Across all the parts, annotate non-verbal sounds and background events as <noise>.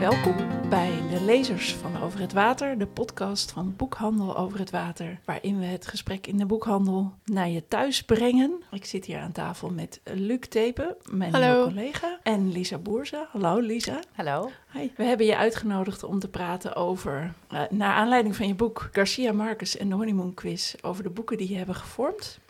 Welkom bij de Lezers van Over het Water, de podcast van Boekhandel Over het Water, waarin we het gesprek in de boekhandel naar je thuis brengen. Ik zit hier aan tafel met Luc Tepen, mijn Hallo. collega, en Lisa Boerza. Hallo Lisa. Hallo. Hi. We hebben je uitgenodigd om te praten over, eh, naar aanleiding van je boek Garcia Marcus en de Honeymoon Quiz, over de boeken die je hebben gevormd.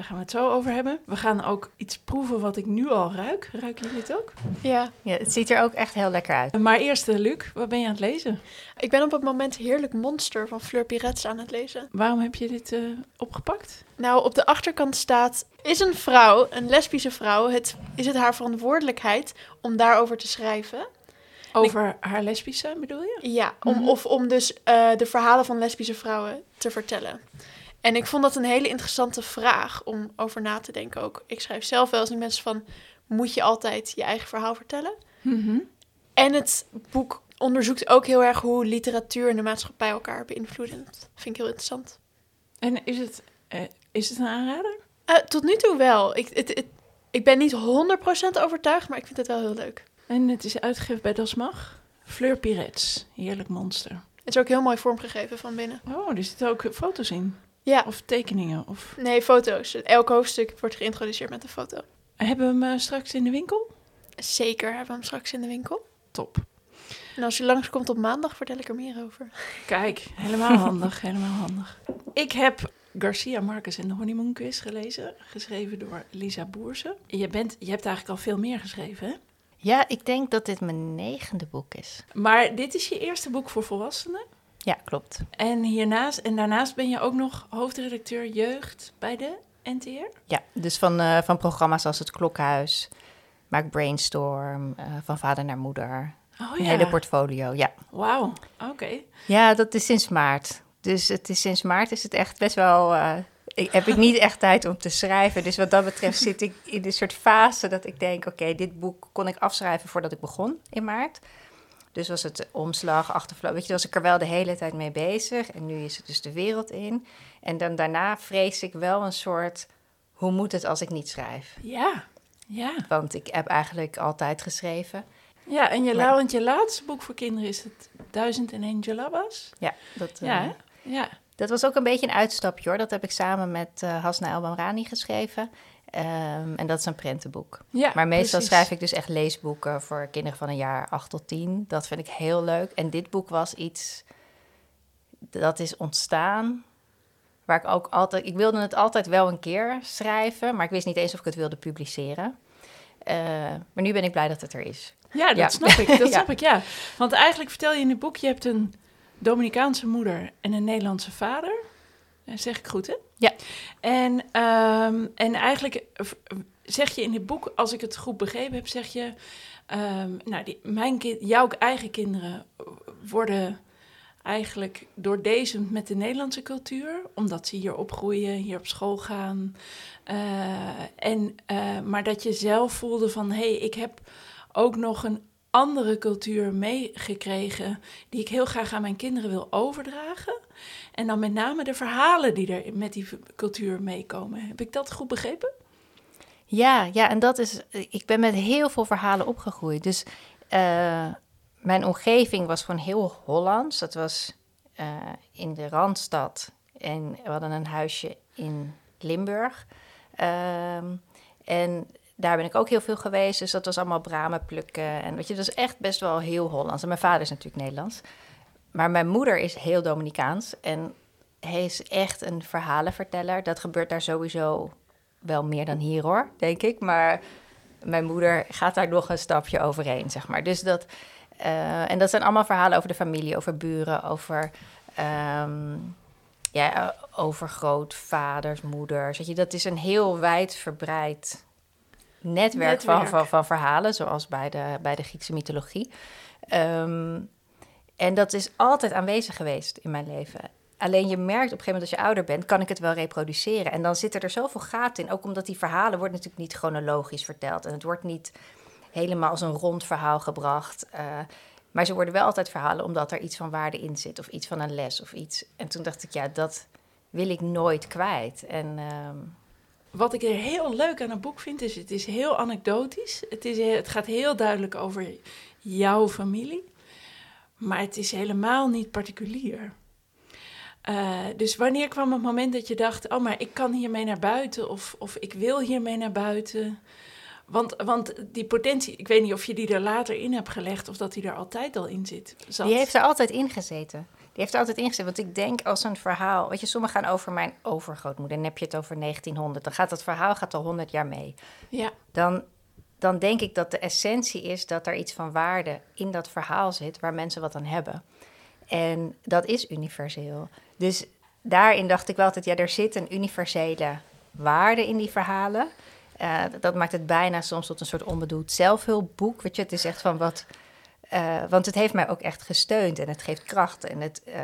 Daar gaan we het zo over hebben. We gaan ook iets proeven wat ik nu al ruik. Ruiken jullie het ook? Ja, Ja, het ziet er ook echt heel lekker uit. Maar eerst, eh, Luc, wat ben je aan het lezen? ik ben op het moment Heerlijk Monster van Fleur Pirets aan het lezen. Waarom heb je dit eh, opgepakt? Nou, op de achterkant staat... Is een vrouw, een lesbische vrouw, het, is het haar verantwoordelijkheid om daarover te schrijven? Over haar lesbisch zijn, bedoel je? Ja, om, Mhm. of om dus eh, de verhalen van lesbische vrouwen te vertellen. En ik vond dat een hele interessante vraag om over na te denken ook. Ik schrijf zelf wel eens met mensen van... Moet je altijd je eigen verhaal vertellen? Mhm. En het boek onderzoekt ook heel erg hoe literatuur en de maatschappij elkaar beïnvloeden. Dat vind ik heel interessant. En is het, eh, is het een aanrader? Eh, tot nu toe wel. Ik, het, het- ik ben niet 100% overtuigd, maar ik vind het wel heel leuk. En het is uitgegeven bij Das Mag. Fleur Pirets, heerlijk monster. Het is ook heel mooi vormgegeven van binnen. Oh, er zitten ook foto's in. Ja, Of tekeningen. Of... nee, foto's. Elk hoofdstuk wordt geïntroduceerd met een foto. Hebben we hem eh, straks in de winkel? Zeker hebben we hem straks in de winkel. Top. En als je langskomt op maandag, vertel ik er meer over. Kijk, helemaal <laughs> handig, helemaal handig. Ik heb Garcia Marcus en de Honeymoon Quiz gelezen. Geschreven door Lisa Boerse. Je, bent, je hebt eigenlijk al veel meer geschreven, hè? Ja, ik denk dat dit mijn negende boek is. Maar dit is je eerste boek voor volwassenen. Ja, klopt. En hiernaast, en daarnaast ben je ook nog hoofdredacteur jeugd bij de NTR. Ja, dus van, eh, van programma's als Het Klokhuis, Maak Brainstorm, eh, Van Vader naar Moeder. Oh Een hele portfolio, ja. Wauw, oké. Ja, dat is sinds maart. Dus het is sinds maart is het echt best wel... eh, ik, heb ik niet echt tijd om te schrijven. Dus wat dat betreft zit ik in een soort fase dat ik denk... oké, dit boek kon ik afschrijven voordat ik begon in maart. Dus was het omslag, achtervloer. Weet je, was ik er wel de hele tijd mee bezig. En nu is het dus de wereld in. En dan daarna vrees ik wel een soort... hoe moet het als ik niet schrijf? Ja, ja. Want ik heb eigenlijk altijd geschreven. Ja, en je, Maar- want je laatste boek voor kinderen is het Duizend en één Jalabas. Ja, dat, Ja, eh, ja. Dat was ook een beetje een uitstapje hoor. Dat heb ik samen met eh Hasna El-Bamrani geschreven. Ehm, en dat is een prentenboek. ja maar meestal precies. schrijf ik dus echt leesboeken voor kinderen van een jaar 8 tot 10. Dat vind ik heel leuk. En dit boek was iets dat is ontstaan. Waar ik ook altijd. Ik wilde het altijd wel een keer schrijven, maar ik wist niet eens of ik het wilde publiceren. Eh, maar nu ben ik blij dat het er is. Ja, dat Ja. snap ik. Dat Ja. <laughs> snap ik, ja. Want eigenlijk vertel je in het boek, je hebt een Dominicaanse moeder en een Nederlandse vader. Eh, Zeg ik goed, hè? Ja. En, ehm, en eigenlijk eh, zeg je in het boek, als ik het goed begrepen heb, zeg je... ehm, nou, die, mijn kind, jouw eigen kinderen worden eigenlijk doordezend met de Nederlandse cultuur, omdat ze hier opgroeien, hier op school gaan. Eh, en, maar dat je zelf voelde van, hé, hey, ik heb ook nog een andere cultuur meegekregen die ik heel graag aan mijn kinderen wil overdragen. En dan met name de verhalen die er met die cultuur meekomen. Heb ik dat goed begrepen? Ja, ja, en dat is. Ik ben met heel veel verhalen opgegroeid. Dus eh, mijn omgeving was gewoon heel Hollands. Dat was eh, in de randstad. En we hadden een huisje in Limburg. Ehm, en daar ben ik ook heel veel geweest. Dus dat was allemaal bramen plukken. En weet je, dat is echt best wel heel Hollands. En mijn vader is natuurlijk Nederlands. Maar mijn moeder is heel Dominicaans. En hij is echt een verhalenverteller. Dat gebeurt daar sowieso wel meer dan hier hoor, denk ik. Maar mijn moeder gaat daar nog een stapje overheen, zeg maar. Dus dat, eh, en dat zijn allemaal verhalen over de familie, over buren, over, ehm, ja, over grootvaders, moeders. Weet je, dat is een heel wijd verbreid netwerk, Van, Netwerk. van, van verhalen, zoals bij de, bij de Griekse mythologie. Ehm, en dat is altijd aanwezig geweest in mijn leven. Alleen je merkt op een gegeven moment als je ouder bent, kan ik het wel reproduceren. En dan zitten er zoveel gaten in. Ook omdat die verhalen worden natuurlijk niet chronologisch verteld. En het wordt niet helemaal als een rond verhaal gebracht. eh, maar ze worden wel altijd verhalen omdat er iets van waarde in zit. Of iets van een les of iets. En toen dacht ik, ja, dat wil ik nooit kwijt. En ehm, Wat ik er heel leuk aan het boek vind, is het is heel anekdotisch. Het, is, het gaat heel duidelijk over jouw familie. maar het is helemaal niet particulier. Uh, dus wanneer kwam het moment dat je dacht: oh, maar ik kan hiermee naar buiten of, of ik wil hiermee naar buiten? Want, want die potentie, ik weet niet of je die er later in hebt gelegd of dat die er altijd al in zit. Zat. Die heeft er altijd in gezeten. Heeft er altijd in gezeten. Want ik denk als een verhaal, weet je, sommigen gaan over mijn overgrootmoeder. Dan heb je het over 1900. Dan gaat dat verhaal gaat al 100 jaar mee. Ja. Dan, dan denk ik dat de essentie is dat er iets van waarde in dat verhaal zit waar mensen wat aan hebben. En dat is universeel. Dus daarin dacht ik wel altijd, ja, er zit een universele waarde in die verhalen. Uh, dat maakt het bijna soms tot een soort onbedoeld zelfhulpboek. Weet je, het is echt van wat. Uh, want het heeft mij ook echt gesteund en het geeft kracht. En, het, uh,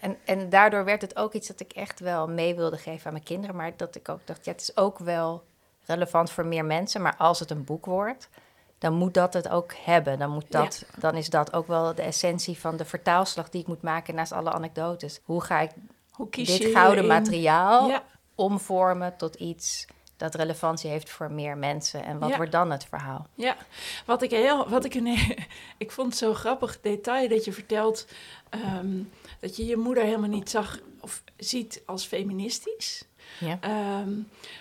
en, en daardoor werd het ook iets dat ik echt wel mee wilde geven aan mijn kinderen. Maar dat ik ook dacht, ja, het is ook wel relevant voor meer mensen. Maar als het een boek wordt, dan moet dat het ook hebben. Dan, moet dat, dan is dat ook wel de essentie van de vertaalslag die ik moet maken naast alle anekdotes. Hoe ga ik Hoe dit gouden materiaal ja. omvormen tot iets dat relevantie heeft voor meer mensen. En wat wordt dan het verhaal? Ja, wat ik heel, wat ik een, <laughs> ik vond het zo grappig detail dat je vertelt ehm, dat je je moeder helemaal niet zag of ziet als feministisch. Ja. Ehm,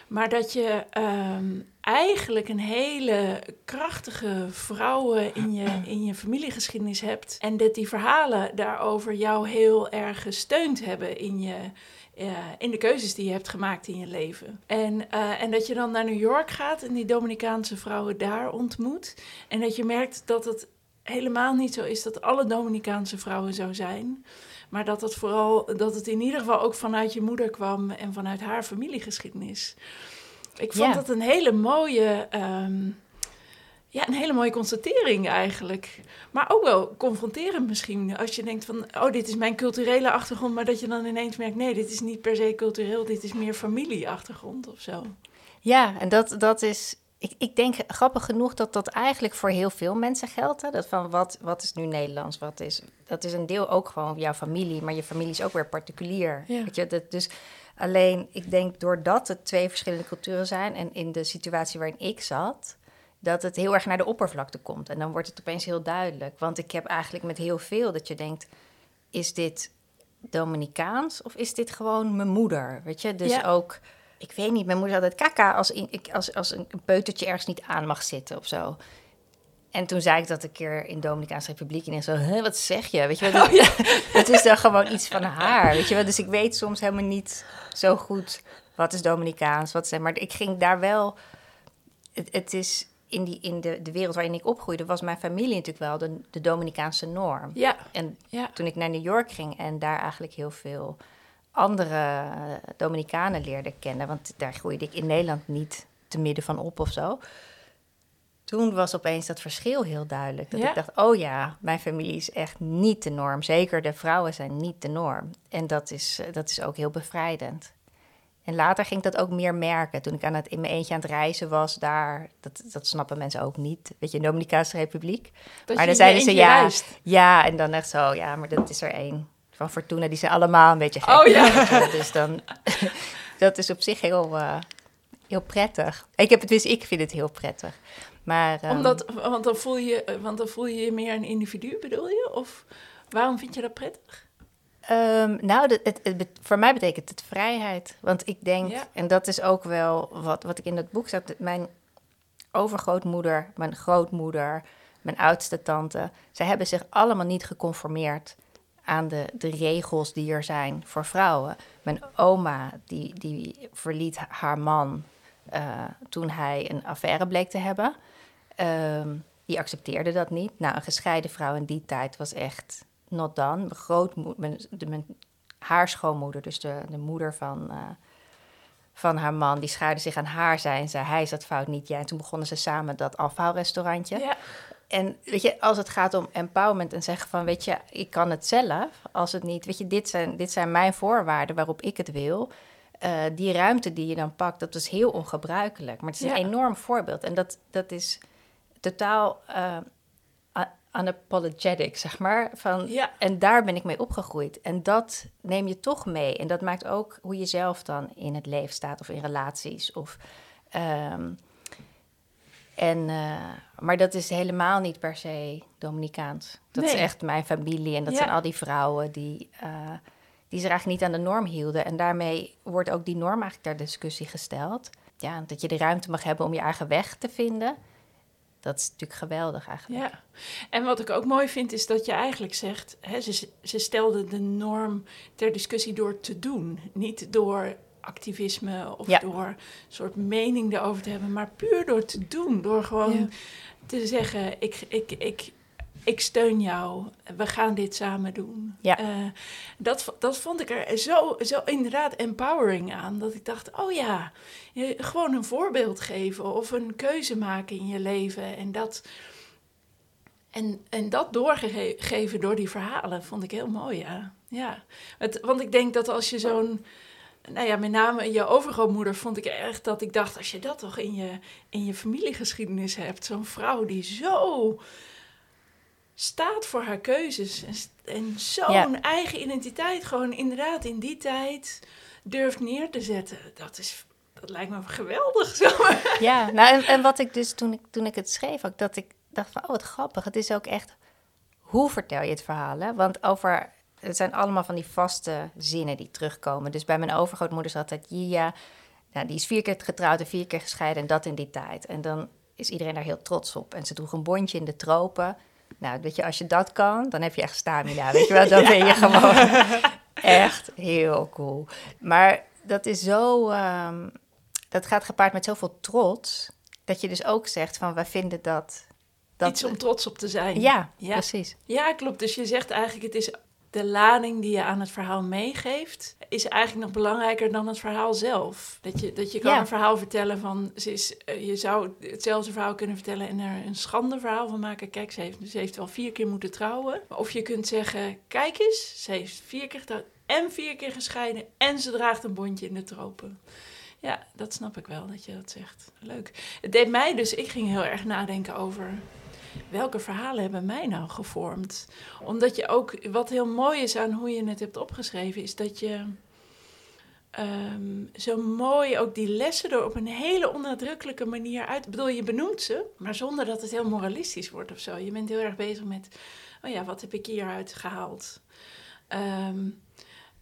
maar dat je ehm, eigenlijk een hele krachtige vrouwen in je, in je familiegeschiedenis hebt. En dat die verhalen daarover jou heel erg gesteund hebben in, je, uh, in de keuzes die je hebt gemaakt in je leven. En, uh, en dat je dan naar New York gaat en die Dominicaanse vrouwen daar ontmoet. En dat je merkt dat het helemaal niet zo is dat alle Dominicaanse vrouwen zo zijn. Maar dat het vooral, dat het in ieder geval ook vanuit je moeder kwam en vanuit haar familiegeschiedenis. Ik vond dat een hele mooie, ehm, ja, een hele mooie constatering eigenlijk. Maar ook wel confronterend misschien. Als je denkt van, oh, dit is mijn culturele achtergrond. Maar dat je dan ineens merkt, nee, dit is niet per se cultureel. Dit is meer familieachtergrond of zo. Ja, en dat, dat is ik, ik denk grappig genoeg dat dat eigenlijk voor heel veel mensen geldt. Hè? Dat van wat, wat is nu Nederlands? Wat is, dat is een deel ook gewoon jouw familie, maar je familie is ook weer particulier. Weet je, dat, dus alleen, ik denk doordat het twee verschillende culturen zijn en in de situatie waarin ik zat, dat het heel erg naar de oppervlakte komt. En dan wordt het opeens heel duidelijk. Want ik heb eigenlijk met heel veel dat je denkt, is dit Dominicaans of is dit gewoon mijn moeder? Weet je, dus ook ik weet niet, mijn moeder had het kaka als, in, als, als een peutertje ergens niet aan mag zitten of zo. En toen zei ik dat een keer in de Dominicaanse Republiek en zo, wat zeg je? Weet je wel, oh, ja. <laughs> het is dan gewoon iets van haar, weet je wel. Dus ik weet soms helemaal niet zo goed wat is Dominicaans, wat is, maar ik ging daar wel, het, het is in, die, in de, de wereld waarin ik opgroeide, was mijn familie natuurlijk wel de, de Dominicaanse norm. Ja. En ja. toen ik naar New York ging en daar eigenlijk heel veel andere Dominicanen leerde kennen. Want daar groeide ik in Nederland niet te midden van op of zo. Toen was opeens dat verschil heel duidelijk. Dat ik dacht, oh ja, mijn familie is echt niet de norm. Zeker de vrouwen zijn niet de norm. En dat is, dat is ook heel bevrijdend. En later ging ik dat ook meer merken. Toen ik aan het, in mijn eentje aan het reizen was, daar, dat, dat snappen mensen ook niet. Weet je, Dominicaanse Republiek. maar dan zeiden ze ja, ja, en dan echt zo, ja, maar dat is er één van Fortuna, die zijn allemaal een beetje gek. Oh ja. dus dan, <laughs> dat is op zich heel, uh, heel prettig. Ik heb het dus, ik vind het heel prettig. Maar, um, Omdat, want, dan voel je, want dan voel je je meer een individu, bedoel je? Of waarom vind je dat prettig? Um, nou, het, het, voor mij betekent het vrijheid. Want ik denk, ja. en dat is ook wel wat, wat ik in dat boek zat, mijn overgrootmoeder, mijn grootmoeder, mijn oudste tante, zij hebben zich allemaal niet geconformeerd aan de, de regels die er zijn voor vrouwen. Mijn oma, die, die verliet haar man uh, toen hij een affaire bleek te hebben. Um, die accepteerde dat niet. Nou, een gescheiden vrouw in die tijd was echt not done. Mijn, grootmoeder, mijn, de, mijn, haar schoonmoeder, dus de, de moeder van, uh, van haar man, die schaarde zich aan haar zijn. Zei, hij zat fout, niet jij. En toen begonnen ze samen dat afhaalrestaurantje. Ja en weet je, als het gaat om empowerment en zeggen van, weet je, ik kan het zelf, als het niet, weet je, dit zijn, dit zijn mijn voorwaarden waarop ik het wil. Uh, die ruimte die je dan pakt, dat is heel ongebruikelijk. Maar het is een enorm voorbeeld. En dat, dat is totaal uh, unapologetic, zeg maar. Van, ja. En daar ben ik mee opgegroeid. En dat neem je toch mee. En dat maakt ook hoe je zelf dan in het leven staat of in relaties. Of, um, En, uh, maar dat is helemaal niet per se Dominicaans. Dat is echt mijn familie en dat zijn al die vrouwen die, uh, die zich eigenlijk niet aan de norm hielden. En daarmee wordt ook die norm eigenlijk ter discussie gesteld. Ja, dat je de ruimte mag hebben om je eigen weg te vinden. Dat is natuurlijk geweldig eigenlijk. Ja, en wat ik ook mooi vind is dat je eigenlijk zegt... Hè, ze, ze stelde de norm ter discussie door te doen. Niet door activisme of door een soort mening erover te hebben, maar puur door te doen. Door gewoon te zeggen: ik, ik, ik, ik steun jou, we gaan dit samen doen. Ja. Uh, dat, dat vond ik er zo, zo inderdaad empowering aan. Dat ik dacht, oh ja, gewoon een voorbeeld geven of een keuze maken in je leven. En dat, en, en dat doorgegeven door die verhalen vond ik heel mooi, ja. ja. Het, want ik denk dat als je zo'n nou ja, met name je overgrootmoeder vond ik echt dat ik dacht, als je dat toch in je, in je familiegeschiedenis hebt, zo'n vrouw die zo staat voor haar keuzes en, en zo'n eigen identiteit gewoon inderdaad in die tijd durft neer te zetten, dat is dat lijkt me geweldig. <laughs> Zo. Ja, nou en, en wat ik dus toen ik, toen ik het schreef ook, dat ik dacht van, oh wat grappig, het is ook echt, hoe vertel je het verhaal? Hè? Want over het zijn allemaal van die vaste zinnen die terugkomen. Dus bij mijn overgrootmoeder zat dat Jia, nou, die is vier keer getrouwd en vier keer gescheiden en dat in die tijd. En dan is iedereen daar heel trots op. En ze droeg een bondje in de tropen. Nou, weet je, als je dat kan, dan heb je echt stamina, weet je wel. Dan <laughs> ben je gewoon echt heel cool. Maar dat is zo, um, dat gaat gepaard met zoveel trots, dat je dus ook zegt van, wij vinden dat... dat Iets om trots op te zijn. Ja, ja, precies. Ja, klopt. Dus je zegt eigenlijk, het is de lading die je aan het verhaal meegeeft, is eigenlijk nog belangrijker dan het verhaal zelf. Dat je, dat je kan een verhaal vertellen van, ze is, eh, je zou hetzelfde verhaal kunnen vertellen en er een schande verhaal van maken. Kijk, ze heeft, ze heeft wel vier keer moeten trouwen. Of je kunt zeggen, kijk eens, ze heeft vier keer getrouwd en vier keer gescheiden en ze draagt een bondje in de tropen. Ja, dat snap ik wel dat je dat zegt. Leuk. Het deed mij dus, ik ging heel erg nadenken over welke verhalen hebben mij nou gevormd? Omdat je ook, wat heel mooi is aan hoe je het hebt opgeschreven, is dat je um, zo mooi ook die lessen er op een hele onnadrukkelijke manier uit. Ik bedoel, je benoemt ze, maar zonder dat het heel moralistisch wordt of zo. Je bent heel erg bezig met, oh ja, wat heb ik hieruit gehaald? Ehm,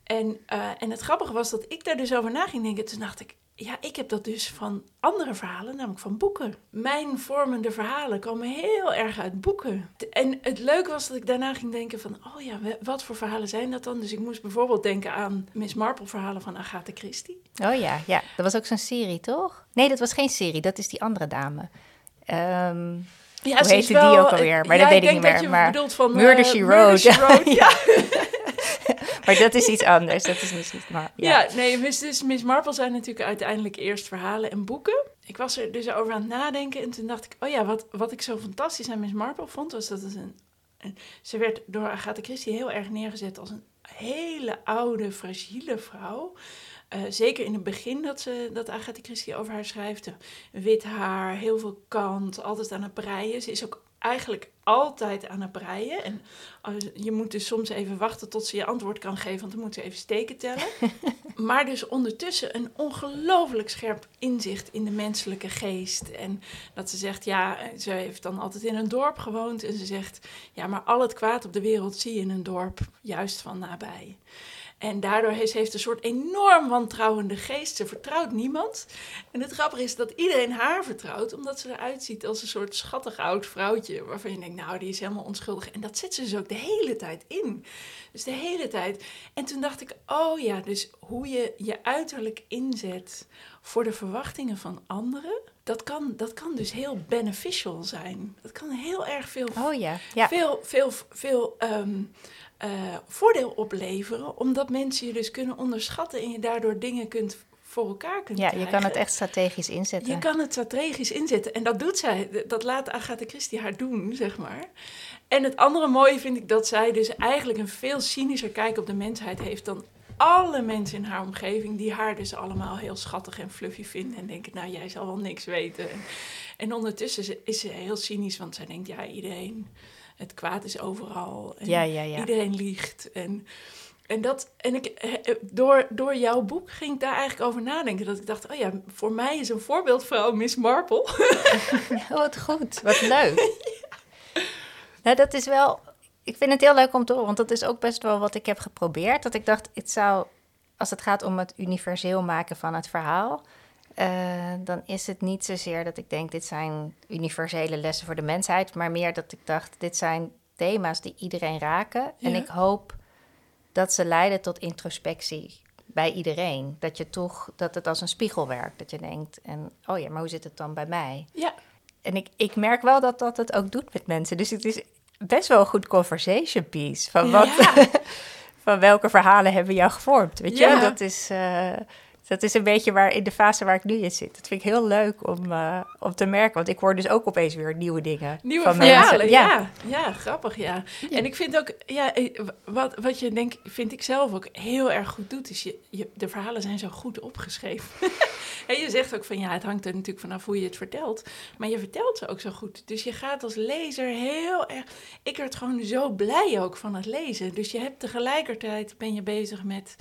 en, uh, en het grappige was dat ik daar dus over na ging denken. Toen dacht ik, ja, ik heb dat dus van andere verhalen, namelijk van boeken. Mijn vormende verhalen komen heel erg uit boeken. En het leuke was dat ik daarna ging denken van, oh ja, wat voor verhalen zijn dat dan? Dus ik moest bijvoorbeeld denken aan Miss Marple verhalen van Agatha Christie. Oh ja, ja. Dat was ook zo'n serie, toch? Nee, dat was geen serie, dat is die andere dame. Um, ja, hoe heette wel, die ook alweer? Maar dat weet ik niet meer. maar van, Murder, She Wrote. <laughs> ja. Maar dat is iets anders. Dat is niet maar. Ja, ja nee, Miss, dus Miss Marple zijn natuurlijk uiteindelijk eerst verhalen en boeken. Ik was er dus over aan het nadenken en toen dacht ik, oh ja, wat, wat ik zo fantastisch aan Miss Marple vond, was dat het een, ze werd door Agatha Christie heel erg neergezet als een hele oude, fragiele vrouw. Uh, zeker in het begin dat, ze, dat Agatha Christie over haar schrijft. Wit haar, heel veel kant, altijd aan het breien. Ze is ook eigenlijk altijd aan het breien. En je moet dus soms even wachten tot ze je antwoord kan geven, want dan moet ze even steken tellen. <laughs> maar dus ondertussen een ongelooflijk scherp inzicht in de menselijke geest. En dat ze zegt, ja, ze heeft dan altijd in een dorp gewoond. En ze zegt, ja, maar al het kwaad op de wereld zie je in een dorp, juist van nabij. En daardoor heeft, ze een soort enorm wantrouwende geest. Ze vertrouwt niemand. En het grappige is dat iedereen haar vertrouwt, omdat ze eruit ziet als een soort schattig oud vrouwtje. Waarvan je denkt, nou, die is helemaal onschuldig. En dat zet ze dus ook de hele tijd in. Dus de hele tijd. En toen dacht ik, oh ja, dus hoe je je uiterlijk inzet voor de verwachtingen van anderen. Dat kan, dat kan dus heel beneficial zijn. Dat kan heel erg veel, oh ja, ja. veel, veel, veel um, uh, voordeel opleveren, omdat mensen je dus kunnen onderschatten en je daardoor dingen kunt voor elkaar kunt ja, je kan het echt strategisch inzetten. Je kan het strategisch inzetten. En dat doet zij. Dat laat Agatha Christie haar doen, zeg maar. En het andere mooie vind ik dat zij dus eigenlijk een veel cynischer kijk op de mensheid heeft dan alle mensen in haar omgeving, die haar dus allemaal heel schattig en fluffy vinden. En denken, nou, jij zal wel niks weten. En, en ondertussen is ze heel cynisch, want zij denkt, ja, iedereen het kwaad is overal. En ja, ja, ja. Iedereen liegt. En, en, dat, en ik, eh, eh, door, door jouw boek ging ik daar eigenlijk over nadenken. Dat ik dacht, oh ja, voor mij is een voorbeeldvrouw Miss Marple. <laughs> Oh, wat goed, wat leuk. <laughs> Nou, dat is wel... Ik vind het heel leuk om te horen, want dat is ook best wel wat ik heb geprobeerd. Dat ik dacht, het zou, als het gaat om het universeel maken van het verhaal... eh, dan is het niet zozeer dat ik denk, dit zijn universele lessen voor de mensheid... maar meer dat ik dacht, dit zijn thema's die iedereen raken. En ik hoop dat ze leiden tot introspectie bij iedereen. Dat je toch, dat het als een spiegel werkt. Dat je denkt, en, oh ja, maar hoe zit het dan bij mij? Ja, En ik, ik merk wel dat dat het ook doet met mensen. Dus het is best wel een goed conversation piece. Van, wat, Ja. <laughs> van welke verhalen hebben jou gevormd? Weet Ja. je, dat is, eh, dat is een beetje waar in de fase waar ik nu in zit. Dat vind ik heel leuk om, eh, om te merken. Want ik hoor dus ook opeens weer nieuwe dingen. Nieuwe van verhalen, mensen. ja. ja. grappig, ja. En ik vind ook, ja, eh, wat, wat je denk, vind ik zelf ook heel erg goed doet, is je, je, de verhalen zijn zo goed opgeschreven. <laughs> en je zegt ook van, ja, het hangt er natuurlijk vanaf hoe je het vertelt, maar je vertelt ze ook zo goed. Dus je gaat als lezer heel erg, ik werd gewoon zo blij ook van het lezen. Dus je hebt tegelijkertijd, ben je bezig met,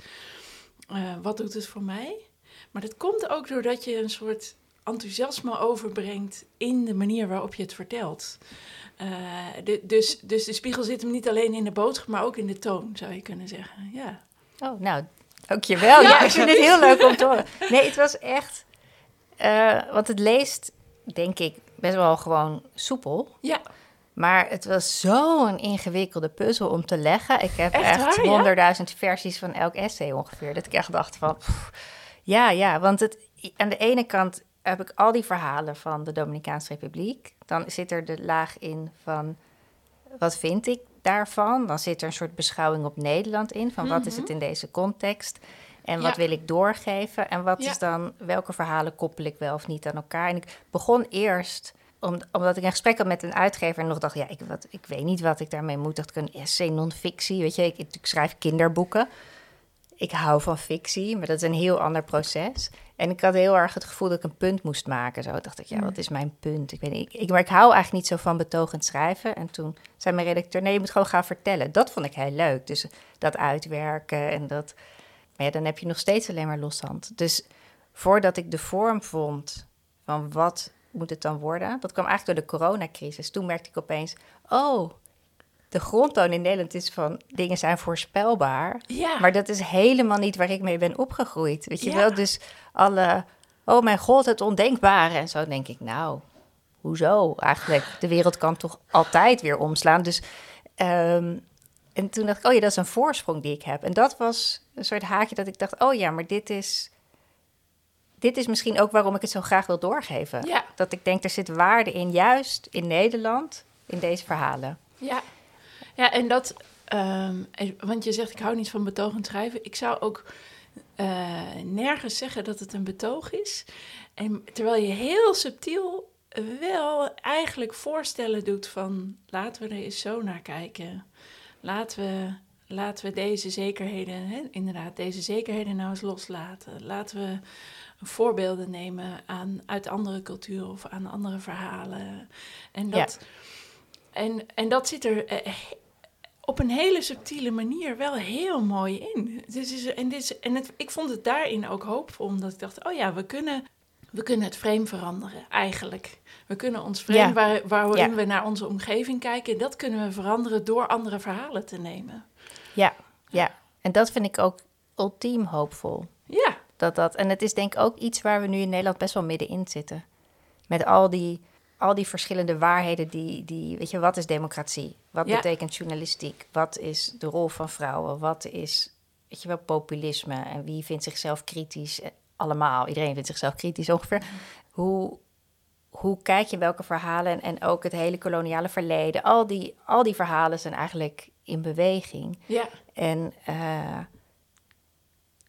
eh, wat doet het voor mij? Maar dat komt ook doordat je een soort enthousiasme overbrengt in de manier waarop je het vertelt. Eh, de- dus, dus de spiegel zit hem niet alleen in de boodschap, maar ook in de toon, zou je kunnen zeggen. Ja, Oh, nou, dankjewel. Ja, Ja, ik vind het heel leuk om te horen. Nee, het was echt... eh, want het leest, denk ik, best wel gewoon soepel. ja. Maar het was zo'n ingewikkelde puzzel om te leggen. Ik heb Echt waar, ja? honderdduizend versies van elk essay ongeveer. Dat ik echt dacht van... pff, ja, ja, want het, aan de ene kant heb ik al die verhalen van de Dominicaanse Republiek. Dan zit er de laag in van... Wat vind ik daarvan? Dan zit er een soort beschouwing op Nederland in. Van wat is het in deze context? En wat Mhm. Ja. wil ik doorgeven? En wat Ja. is dan... Welke verhalen koppel ik wel of niet aan elkaar? En ik begon eerst om, omdat ik een gesprek had met een uitgever en nog dacht, ja, ik, wat, ik weet niet wat ik daarmee moet. Dacht ik een essay, non-fictie, weet je. Ik, ik schrijf kinderboeken. Ik hou van fictie, maar dat is een heel ander proces. En ik had heel erg het gevoel dat ik een punt moest maken. Zo dacht ik, ja, wat is mijn punt? Ik weet niet, ik, maar ik hou eigenlijk niet zo van betogend schrijven. En toen zei mijn redacteur, nee, je moet gewoon gaan vertellen. Dat vond ik heel leuk. Dus dat uitwerken en dat... Maar ja, dan heb je nog steeds alleen maar loshand. Dus voordat ik de vorm vond van wat moet het dan worden, dat kwam eigenlijk door de coronacrisis. Toen merkte ik opeens, oh, de grondtoon in Nederland is van dingen zijn voorspelbaar. Ja. Maar dat is helemaal niet waar ik mee ben opgegroeid. Weet je Ja. wel? Dus alle, oh mijn god, het ondenkbare. En zo denk ik, nou, hoezo eigenlijk? De wereld kan toch altijd weer omslaan. Dus, ehm, en toen dacht ik, oh ja, dat is een voorsprong die ik heb. En dat was een soort haakje dat ik dacht, oh ja, maar dit is, dit is misschien ook waarom ik het zo graag wil doorgeven. Ja. Dat ik denk, er zit waarde in, juist in Nederland, in deze verhalen. Ja, ja en dat, ehm, want je zegt ik hou niet van betogend schrijven. Ik zou ook eh, nergens zeggen dat het een betoog is. En terwijl je heel subtiel wel eigenlijk voorstellen doet van laten we er eens zo naar kijken. Laten we, laten we deze zekerheden, hè, inderdaad, deze zekerheden nou eens loslaten. Laten we voorbeelden nemen aan, uit andere culturen of aan andere verhalen. En dat, en, en dat zit er eh, op een hele subtiele manier wel heel mooi in. Dus is, en dit is, en het, ik vond het daarin ook hoopvol, omdat ik dacht, oh ja, we kunnen, we kunnen het frame veranderen, eigenlijk. We kunnen ons frame, Ja. waar, waarin Ja. we naar onze omgeving kijken, dat kunnen we veranderen door andere verhalen te nemen. Ja, ja. En dat vind ik ook ultiem hoopvol. Dat dat, en het is denk ik ook iets waar we nu in Nederland best wel middenin zitten. Met al die, al die verschillende waarheden die, die, weet je, wat is democratie? Wat Ja. betekent journalistiek? Wat is de rol van vrouwen? Wat is, weet je wel, populisme? En wie vindt zichzelf kritisch? Eh, Allemaal, iedereen vindt zichzelf kritisch ongeveer. Hoe, hoe kijk je welke verhalen en, en ook het hele koloniale verleden? Al die, al die verhalen zijn eigenlijk in beweging. ja, En eh,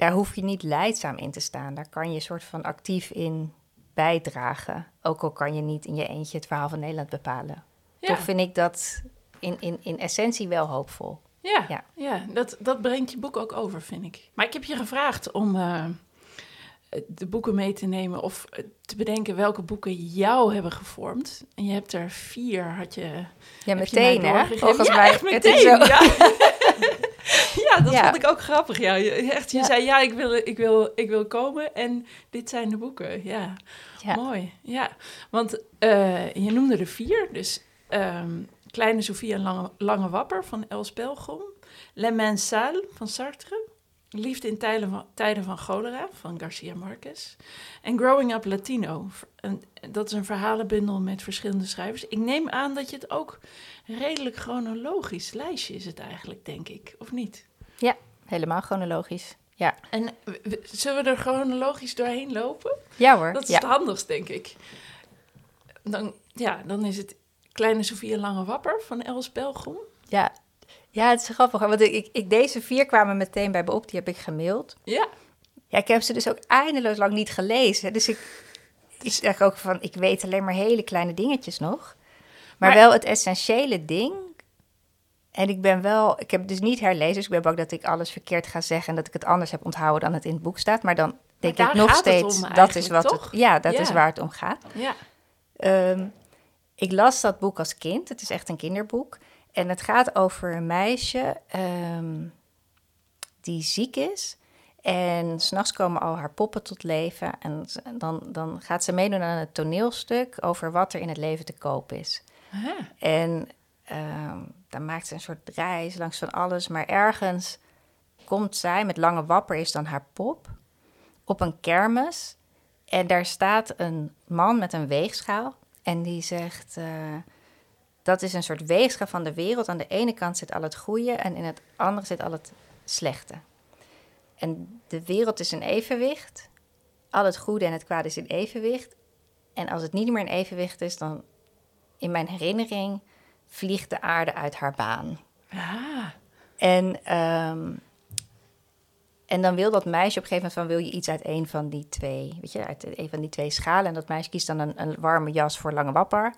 daar hoef je niet leidzaam in te staan. Daar kan je soort van actief in bijdragen. Ook al kan je niet in je eentje het verhaal van Nederland bepalen. ja. Toch vind ik dat in, in, in essentie wel hoopvol. Ja, Ja. ja. dat, dat brengt je boek ook over, vind ik. Maar ik heb je gevraagd om, eh, de boeken mee te nemen of eh, te bedenken welke boeken jou hebben gevormd. En je hebt er vier, had je. Ja, meteen je hè? Volgens ja, mij. echt het meteen. is zo- Ja. <laughs> <laughs> ja, dat Ja. vond ik ook grappig. Ja, je, echt, je Ja. zei ja, ik wil, ik, wil, ik wil komen en dit zijn de boeken. Ja, mooi. Ja, want eh, je noemde er vier. Dus ehm, Kleine Sophie en Lange, Lange Wapper van Els Pelgrom. Le Mensal van Sartre. Liefde in tijden van, tijden van cholera van Garcia Marquez. En Growing Up Latino. En dat is een verhalenbundel met verschillende schrijvers. Ik neem aan dat je het ook redelijk chronologisch lijstje is het eigenlijk, denk ik. Of niet? Helemaal chronologisch. Ja, En zullen we er chronologisch doorheen lopen? ja hoor. Dat is ja. het handigst, denk ik. Dan, ja, dan is het Kleine en Lange Wapper van Els Pelgrom. Ja. Ja, het is grappig. Want ik, ik, deze vier kwamen meteen bij me op. Die heb ik gemaild. Ja, Ja, ik heb ze dus ook eindeloos lang niet gelezen. Dus ik, ik zeg ook van, ik weet alleen maar hele kleine dingetjes nog. Maar, Maar- wel het essentiële ding. En ik ben wel, ik heb dus niet herlezen. Dus ik ben bang dat ik alles verkeerd ga zeggen. En dat ik het anders heb onthouden dan het in het boek staat. Maar dan denk ik nog steeds, dat is wat toch? het, ja, dat Ja. is waar het om gaat. ja. Ehm, ik las dat boek als kind. Het is echt een kinderboek. En het gaat over een meisje ehm, die ziek is. En s'nachts komen al haar poppen tot leven. En dan, dan gaat ze meedoen aan een toneelstuk over wat er in het leven te koop is. Aha. En ehm, dan maakt ze een soort reis langs van alles. Maar ergens komt zij, met lange wapper is dan haar pop, op een kermis. En daar staat een man met een weegschaal. En die zegt, eh, dat is een soort weegschaal van de wereld. Aan de ene kant zit al het goede en in het andere zit al het slechte. En de wereld is in evenwicht. Al het goede en het kwade is in evenwicht. En als het niet meer in evenwicht is, dan in mijn herinnering vliegt de aarde uit haar baan. Ah, En, ehm, en dan wil dat meisje op een gegeven moment van... wil je iets uit een van die twee, weet je, uit een van die twee schalen. En dat meisje kiest dan een, een warme jas voor lange wapper.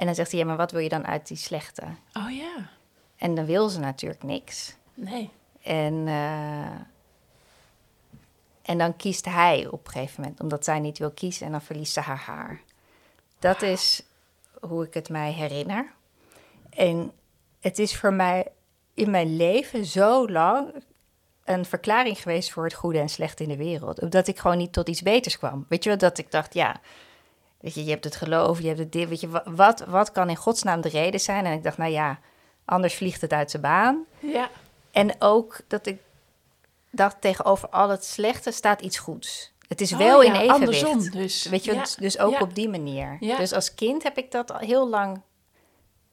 En dan zegt hij, ja, maar wat wil je dan uit die slechte? oh ja. En dan wil ze natuurlijk niks. Nee. En, eh, en dan kiest hij op een gegeven moment, omdat zij niet wil kiezen. En dan verliest ze haar haar. Dat is hoe ik het mij herinner. En het is voor mij in mijn leven zo lang een verklaring geweest voor het goede en slechte in de wereld. Omdat ik gewoon niet tot iets beters kwam. Weet je wel, dat ik dacht, ja, weet je, je hebt het geloof, je hebt het dit, weet je, wa- wat, wat kan in godsnaam de reden zijn? En ik dacht, nou ja, anders vliegt het uit zijn baan. Ja. En ook dat ik dacht, tegenover al het slechte staat iets goeds. Het is Oh wel in evenwicht. Andersom dus. Weet je, Ja. dus- dus ook Ja. op die manier. Ja. Dus als kind heb ik dat al heel lang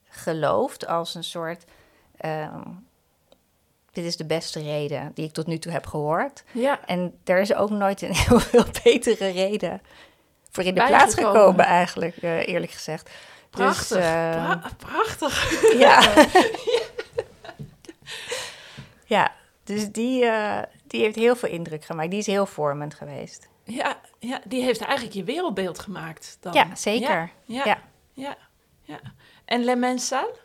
geloofd als een soort... ehm, dit is de beste reden die ik tot nu toe heb gehoord. Ja. En er is ook nooit een <laughs> heel veel betere reden voor in de plaats gekomen eigenlijk, eh, eerlijk gezegd. Prachtig. Dus, eh, Pra- prachtig. <laughs> ja. <laughs> ja, dus die, eh, die heeft heel veel indruk gemaakt. Die is heel vormend geweest. Ja, ja, die heeft eigenlijk je wereldbeeld gemaakt dan. Ja, zeker. Ja, ja, Ja. ja. ja. En Le Mensal?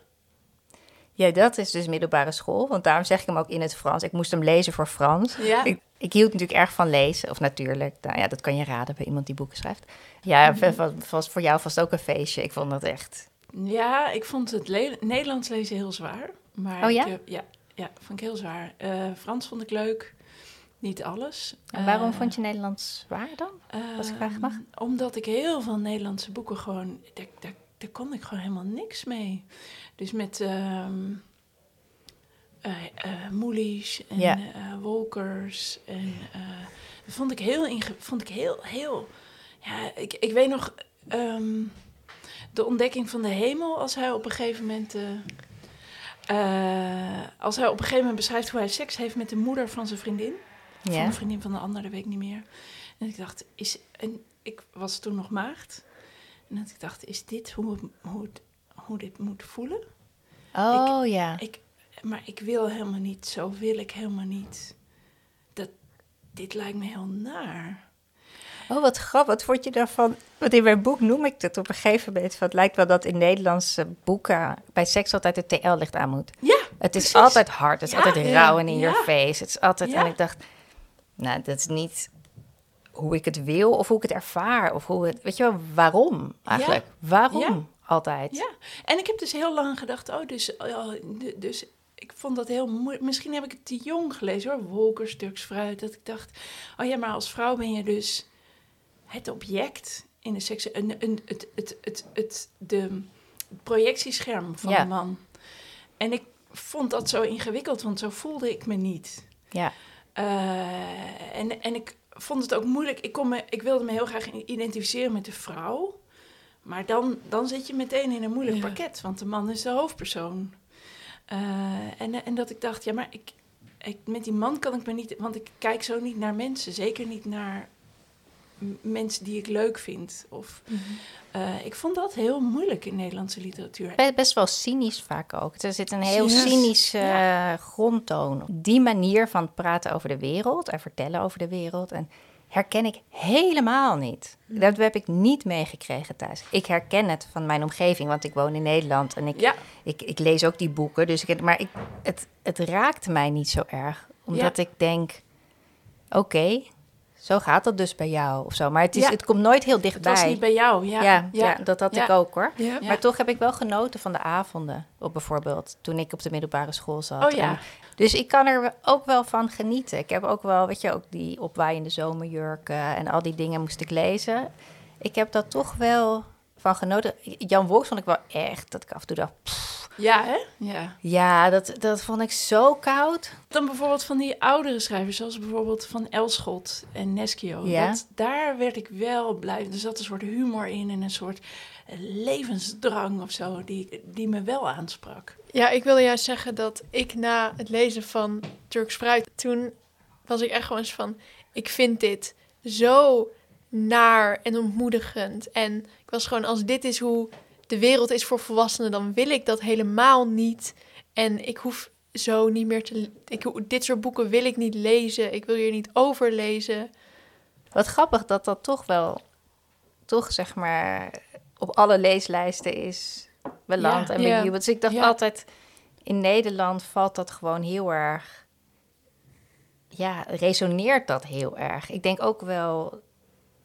Ja, dat is dus middelbare school. Want daarom zeg ik hem ook in het Frans. Ik moest hem lezen voor Frans. Ja. Ik, ik hield natuurlijk erg van lezen. Of natuurlijk, nou ja, dat kan je raden bij iemand die boeken schrijft. Ja, Mhm. was, was voor jou vast ook een feestje. Ik vond dat echt... Ja, ik vond het le- Nederlands lezen heel zwaar. Maar Oh ja? Ik, ja, ja, vond ik heel zwaar. Eh, Frans vond ik leuk. Niet alles. En waarom Eh, vond je Nederlands zwaar dan? als ik vragen mag? Ehm, Omdat ik heel veel Nederlandse boeken gewoon... Daar, daar, daar kon ik gewoon helemaal niks mee. Dus met Moelies en Ja. eh, Wolkers. En dat vond ik heel... inge- Vond ik heel, heel ja, ik, ik weet nog... ehm, de ontdekking van de hemel, als hij op een gegeven moment... als hij op een gegeven moment beschrijft hoe hij seks heeft met de moeder van zijn vriendin van Ja. een vriendin van de ander, dat weet ik niet meer. En ik dacht, is, en ik was toen nog maagd. En dat ik dacht, is dit hoe, hoe, het- hoe dit moet voelen? Oh ja. Ik, maar ik wil helemaal niet, zo wil ik helemaal niet. Dat, dit lijkt me heel naar. Oh, wat grappig. Wat vond je daarvan? Want in mijn boek noem ik het op een gegeven moment. Van, het lijkt wel dat in Nederlandse boeken bij seks altijd het TL-licht aan moet. Ja, Het is altijd hard. Het is Ja, altijd rauw en in ja. your face. Het is altijd... Ja. En ik dacht, nou, dat is niet hoe ik het wil of hoe ik het ervaar. Of hoe het, weet je wel, waarom eigenlijk? Waarom. Altijd? Ja, en ik heb dus heel lang gedacht, oh, dus, oh, d- dus ik vond dat heel moeilijk. Misschien heb ik het te jong gelezen hoor, Wolker, Stuks Fruit. Dat ik dacht, oh ja, maar als vrouw ben je dus het object in de seks, een, een, het, het, het, het, de projectiescherm van Ja. de man. En ik vond dat zo ingewikkeld, want zo voelde ik me niet. Ja. Eh, en, en ik vond het ook moeilijk. Ik, kon me, ik wilde me heel graag identificeren met de vrouw. Maar dan, dan zit je meteen in een moeilijk Ja. pakket, want de man is de hoofdpersoon. Eh, en, en dat ik dacht, ja, maar ik, ik, met die man kan ik me niet... Want ik kijk zo niet naar mensen, zeker niet naar mensen die ik leuk vind. Of, eh, ik vond dat heel moeilijk in Nederlandse literatuur. Be- Best wel cynisch vaak ook. Er zit een heel Yes. cynische Ja. eh, grondtoon. Die manier van praten over de wereld en vertellen over de wereld. En herken ik helemaal niet. Dat heb ik niet meegekregen thuis. Ik herken het van mijn omgeving, want ik woon in Nederland en ik, Ja, ik, ik lees ook die boeken. Dus ik, maar ik, het, het raakt mij niet zo erg. Omdat ik denk, oké, zo gaat dat dus bij jou of zo. Maar het, is, Ja. het komt nooit heel het dichtbij. was niet bij jou. Ja, ja, ja, dat had ik ook hoor. Maar toch heb ik wel genoten van de avonden, op bijvoorbeeld toen ik op de middelbare school zat. Oh ja. En dus ik kan er ook wel van genieten. Ik heb ook wel, weet je, ook die opwaaiende zomerjurken en al die dingen moest ik lezen. Ik heb dat toch wel van genoten. Jan Wolks vond ik wel echt, dat ik af en toe dacht, pff, Ja, hè? Ja. ja, dat, dat vond ik zo koud. Dan bijvoorbeeld van die oudere schrijvers, zoals bijvoorbeeld van Elschot en Neschio. Ja. Dat, daar werd ik wel blij. Er zat een soort humor in en een soort eh, levensdrang of zo, die, die me wel aansprak. Ja, ik wilde juist zeggen dat ik na het lezen van Turks Fruit, toen was ik echt gewoon eens van, ik vind dit zo naar en ontmoedigend. En ik was gewoon, als dit is hoe de wereld is voor volwassenen, dan wil ik dat helemaal niet. En ik hoef zo niet meer te, ik, dit soort boeken wil ik niet lezen. Ik wil hier niet over lezen. Wat grappig dat dat toch wel, toch zeg maar, op alle leeslijsten is beland Ja. en Ja. bejubeld. Dus ik dacht Ja. altijd, in Nederland valt dat gewoon heel erg, ja, resoneert dat heel erg. Ik denk ook wel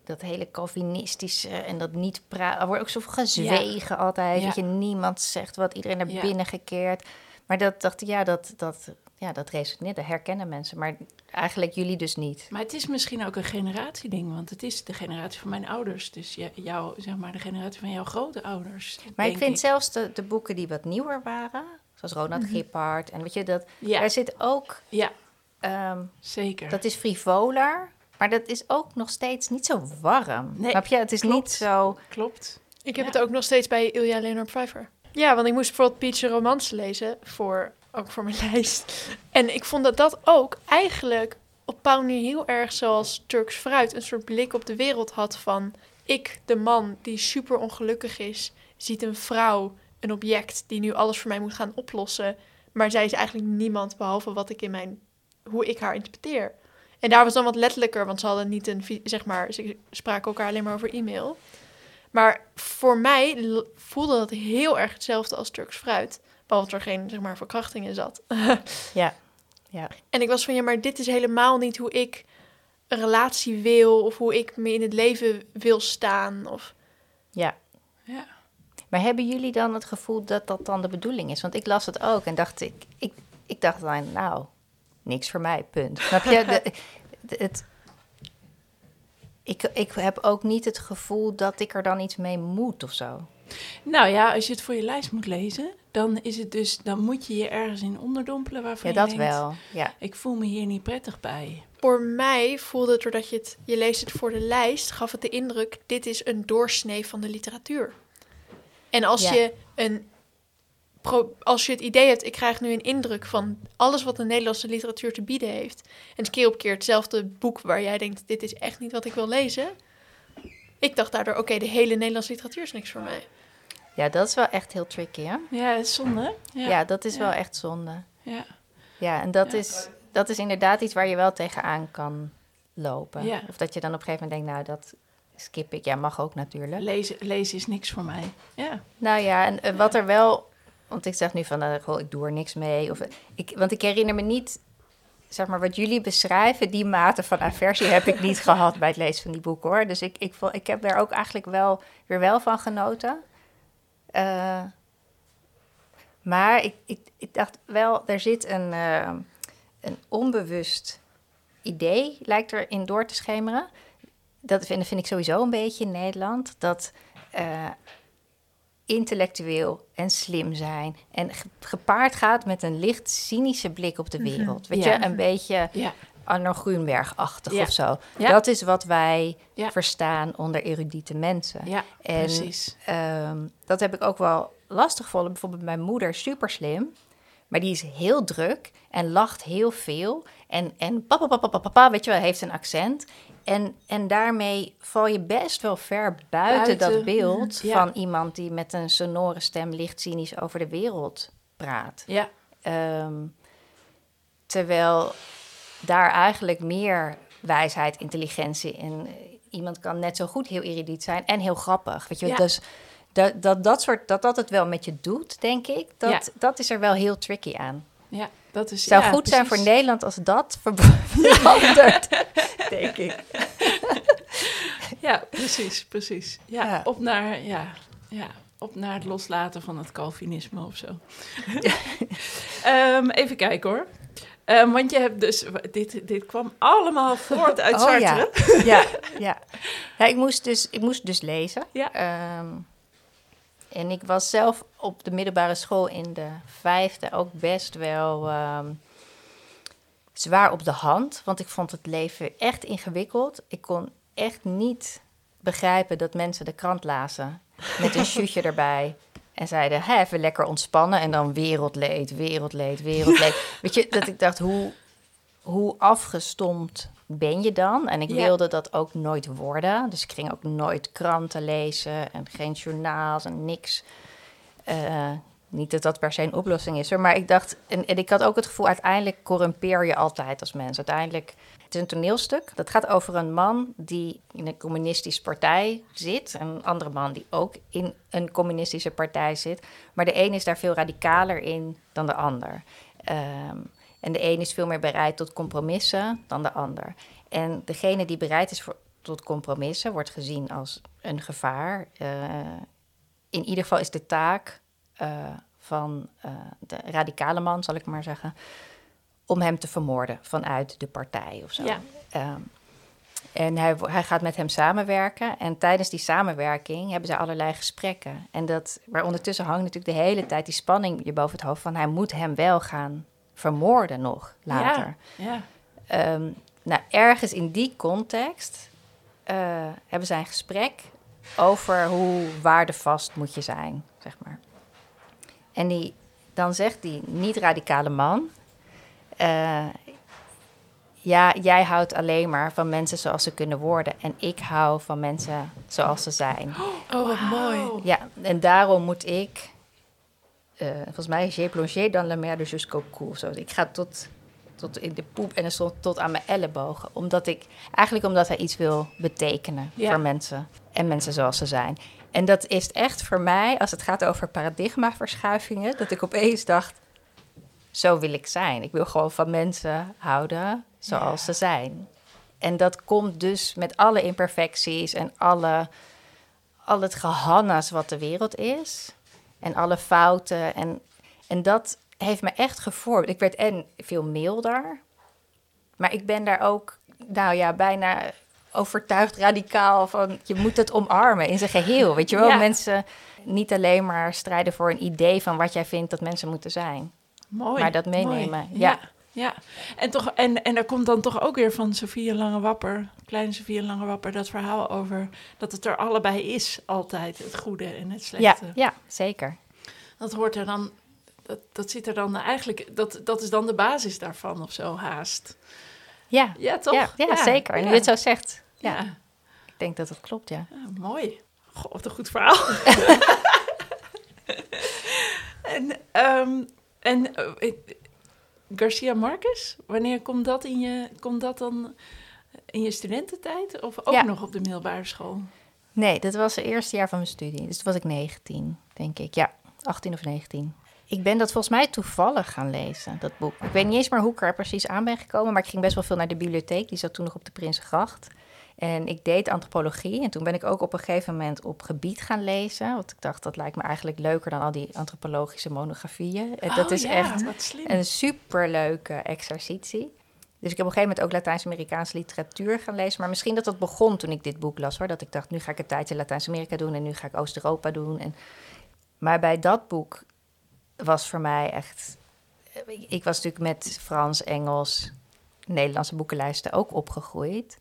dat hele Calvinistische en dat niet praten. Er wordt ook zoveel gezwegen altijd. Ja. Dat je niemand zegt wat iedereen naar Ja. binnen gekeerd. Maar dat dacht ik, ja, dat, dat, ja, dat resoneert, dat herkennen mensen. Maar eigenlijk jullie dus niet. Maar het is misschien ook een generatieding, want het is de generatie van mijn ouders. Dus jou, zeg maar, de generatie van jouw grote ouders. Maar ik vind zelfs de, de boeken die wat nieuwer waren, zoals Ronald Gippard en weet je dat, daar zit ook, ja ehm, zeker. dat is frivoler, maar dat is ook nog steeds niet zo warm. Nee, Snap je? Het is klopt. niet zo. Klopt. Ik heb Ja. het ook nog steeds bij Ilja Leonard Pfeiffer. Ja, want ik moest bijvoorbeeld Peach een romans lezen, voor, ook voor mijn <laughs> lijst. En ik vond dat dat ook eigenlijk op manier heel erg zoals Turks Fruit... een soort blik op de wereld had van... ik, de man die super ongelukkig is, ziet een vrouw, een object... die nu alles voor mij moet gaan oplossen. Maar zij is eigenlijk niemand behalve wat ik in mijn... hoe ik haar interpreteer. En daar was dan wat letterlijker, want ze hadden niet een... zeg maar, ze spraken elkaar alleen maar over e-mail... Maar voor mij voelde dat heel erg hetzelfde als Turks fruit. Behalve dat er geen zeg maar, verkrachting in zat. <laughs> Ja, ja. en ik was van, ja, maar dit is helemaal niet hoe ik een relatie wil... of hoe ik me in het leven wil staan. Of... ja. Ja. Maar hebben jullie dan het gevoel dat dat dan de bedoeling is? Want ik las het ook en dacht ik, ik, ik dacht dan, nou, niks voor mij, punt. Snap je? <laughs> De, de- het, ik, ik heb ook niet het gevoel dat ik er dan iets mee moet of zo. Nou ja, als je het voor je lijst moet lezen, dan is het dus, dan moet je je ergens in onderdompelen waarvan Ja, je dat denkt, wel. Ja. ik voel me hier niet prettig bij. Voor mij voelde het, doordat je het... je leest het voor de lijst, gaf het de indruk... dit is een doorsnee van de literatuur. En als Ja. je een... pro- Als je het idee hebt, ik krijg nu een indruk van alles wat de Nederlandse literatuur te bieden heeft. En het keer op keer hetzelfde boek waar jij denkt, dit is echt niet wat ik wil lezen. Ik dacht daardoor, oké, de hele Nederlandse literatuur is niks voor mij. ja, dat is wel echt heel tricky, hè? Ja, dat is zonde. Ja, Ja, dat is Ja. wel echt zonde. ja. Ja, en dat, Ja. Is, dat is inderdaad iets waar je wel tegenaan kan lopen. Ja. Of dat je dan op een gegeven moment denkt, nou, dat skip ik. Ja, mag ook natuurlijk. Lezen, lezen is niks voor mij. Ja, Nou ja, en eh, wat er wel... Want ik zeg nu van, eh, ik doe er niks mee. Of, ik, want ik herinner me niet zeg maar, wat jullie beschrijven, die mate van aversie heb ik niet <laughs> gehad bij het lezen van die boeken hoor. Dus ik, ik, ik heb daar ook eigenlijk wel weer wel van genoten. Eh, maar ik, ik, dacht wel, er zit een, eh, een onbewust idee, lijkt erin door te schemeren. Dat vind, vind ik sowieso een beetje in Nederland. Dat intellectueel en slim zijn. En ge- gepaard gaat met een licht cynische blik op de wereld. Weet Ja. je, een beetje Ja, Arno Grunberg-achtig Ja. of zo. Dat is wat wij verstaan onder erudite mensen. ja En precies. ehm, dat heb ik ook wel lastig gevonden. Bijvoorbeeld mijn moeder, super slim. Maar die is heel druk en lacht heel veel. En, en papa, papa, papa, papa, weet je wel, heeft een accent. En, en daarmee val je best wel ver buiten, Buiten, dat beeld ja. van iemand die met een sonore stem licht cynisch over de wereld praat. Ja, Ehm, terwijl daar eigenlijk meer wijsheid, intelligentie en eh, iemand kan net zo goed heel erudiet zijn en heel grappig. Weet je, Ja. dus dat, dat dat soort dat dat het wel met je doet, denk ik. Dat, Ja. dat is er wel heel tricky aan. ja, dat is zou ja, goed zijn voor. Nederland als dat ver- <laughs> verandert, denk ik. <laughs> Ja, precies, precies. Ja, Ja. Op, naar, ja, ja, op naar het loslaten van het Calvinisme of zo. <laughs> Ehm, even kijken hoor. Ehm, want je hebt dus, dit, dit kwam allemaal voort uit Oh, Sartre. ja. ja, ja. ja ik, moest dus, ik moest dus lezen. Ja. Ehm, en ik was zelf op de middelbare school in de vijfde ook best wel ehm, zwaar op de hand. Want ik vond het leven echt ingewikkeld. Ik kon echt niet begrijpen dat mensen de krant lazen met een shootje <laughs> erbij. En zeiden, even lekker ontspannen. En dan wereldleed, wereldleed, wereldleed. <laughs> Weet je, dat ik dacht, hoe, hoe afgestompt ben je dan? En ik Ja. wilde dat ook nooit worden. Dus ik ging ook nooit kranten lezen en geen journaals en niks. Eh, niet dat dat per se een oplossing is, hoor. maar ik dacht, en, en ik had ook het gevoel, uiteindelijk corrumpeer je altijd als mens. Uiteindelijk, het is een toneelstuk. Dat gaat over een man die in een communistische partij zit. En een andere man die ook in een communistische partij zit. Maar de een is daar veel radicaler in dan de ander. Ehm, en de een is veel meer bereid tot compromissen dan de ander. En degene die bereid is voor, tot compromissen wordt gezien als een gevaar. Eh, in ieder geval is de taak eh, van eh, de radicale man, zal ik maar zeggen, om hem te vermoorden vanuit de partij of zo. Ja. Ehm, en hij, hij gaat met hem samenwerken. En tijdens die samenwerking hebben zij allerlei gesprekken. En dat, maar ondertussen hangt natuurlijk de hele tijd die spanning je boven het hoofd van hij moet hem wel gaan vermoorden nog later. Ja, ja. Ehm, nou, ergens in die context eh, hebben zij een gesprek over hoe waardevast moet je zijn, zeg maar. En die, dan zegt die niet-radicale man... eh, ja, jij houdt alleen maar van mensen zoals ze kunnen worden... en ik hou van mensen zoals ze zijn. Oh, wat mooi. Ja, en daarom moet ik... eh, volgens mij, j'ai plongé dans la mer de jusqu'au cou. Zo, ik ga tot, tot in de poep en er stond tot aan mijn ellebogen. Omdat ik, eigenlijk omdat hij iets wil betekenen Ja. voor mensen. En mensen zoals ze zijn. En dat is echt voor mij, als het gaat over paradigmaverschuivingen... dat ik opeens dacht, zo wil ik zijn. Ik wil gewoon van mensen houden zoals Ja. ze zijn. En dat komt dus met alle imperfecties en alle, al het gehannas wat de wereld is. En alle fouten. En, en dat heeft me echt gevormd. Ik werd en veel milder. Maar ik ben daar ook, nou ja, bijna overtuigd radicaal van... je moet het omarmen in zijn geheel. Weet je wel, Ja. mensen niet alleen maar strijden voor een idee... van wat jij vindt dat mensen moeten zijn. Mooi. Maar dat meenemen, mooi. ja. Ja. ja. En, toch, en, en er komt dan toch ook weer van Sofie Lange-Wapper, kleine Sofie Lange-Wapper, dat verhaal over dat het er allebei is, altijd, het goede en het Ja, slechte. ja, zeker. Dat hoort er dan, dat, dat zit er dan eigenlijk, dat, dat is dan de basis daarvan of zo, haast. Ja, Ja, toch? ja, ja, zeker. En nu ja. je het zo zegt, ja, Ja. ik denk dat het klopt, ja. Ja, mooi. Wat een goed verhaal. <laughs> <laughs> en ehm, en eh, Garcia Marquez, wanneer komt dat in je, komt dat dan in je studententijd of ook Ja. nog op de middelbare school? Nee, dat was het eerste jaar van mijn studie. Dus toen was ik 19, denk ik. Ja, 18 of 19. Ik ben dat volgens mij toevallig gaan lezen, dat boek. Ik weet niet eens meer hoe ik er precies aan ben gekomen, maar ik ging best wel veel naar de bibliotheek. Die zat toen nog op de Prinsengracht. En ik deed antropologie en toen ben ik ook op een gegeven moment op gebied gaan lezen. Want ik dacht, dat lijkt me eigenlijk leuker dan al die antropologische monografieën. En dat Oh is ja, echt een superleuke exercitie. Dus ik heb op een gegeven moment ook Latijns-Amerikaanse literatuur gaan lezen. Maar misschien dat dat begon toen ik dit boek las hoor. Dat ik dacht, nu ga ik een tijdje Latijns-Amerika doen en nu ga ik Oost-Europa doen. En... Maar bij dat boek was voor mij echt... Ik was natuurlijk met Frans, Engels, Nederlandse boekenlijsten ook opgegroeid.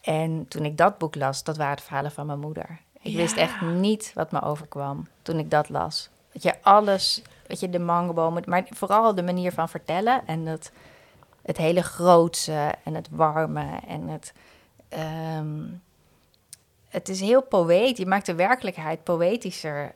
En toen ik dat boek las, dat waren de verhalen van mijn moeder. Ik wist echt niet wat me overkwam toen ik dat las. Dat je alles, weet je, de mangobomen, maar vooral de manier van vertellen en het, het hele grootse en het warme en het. ehm, het is heel poëtisch. Je maakt de werkelijkheid poëtischer.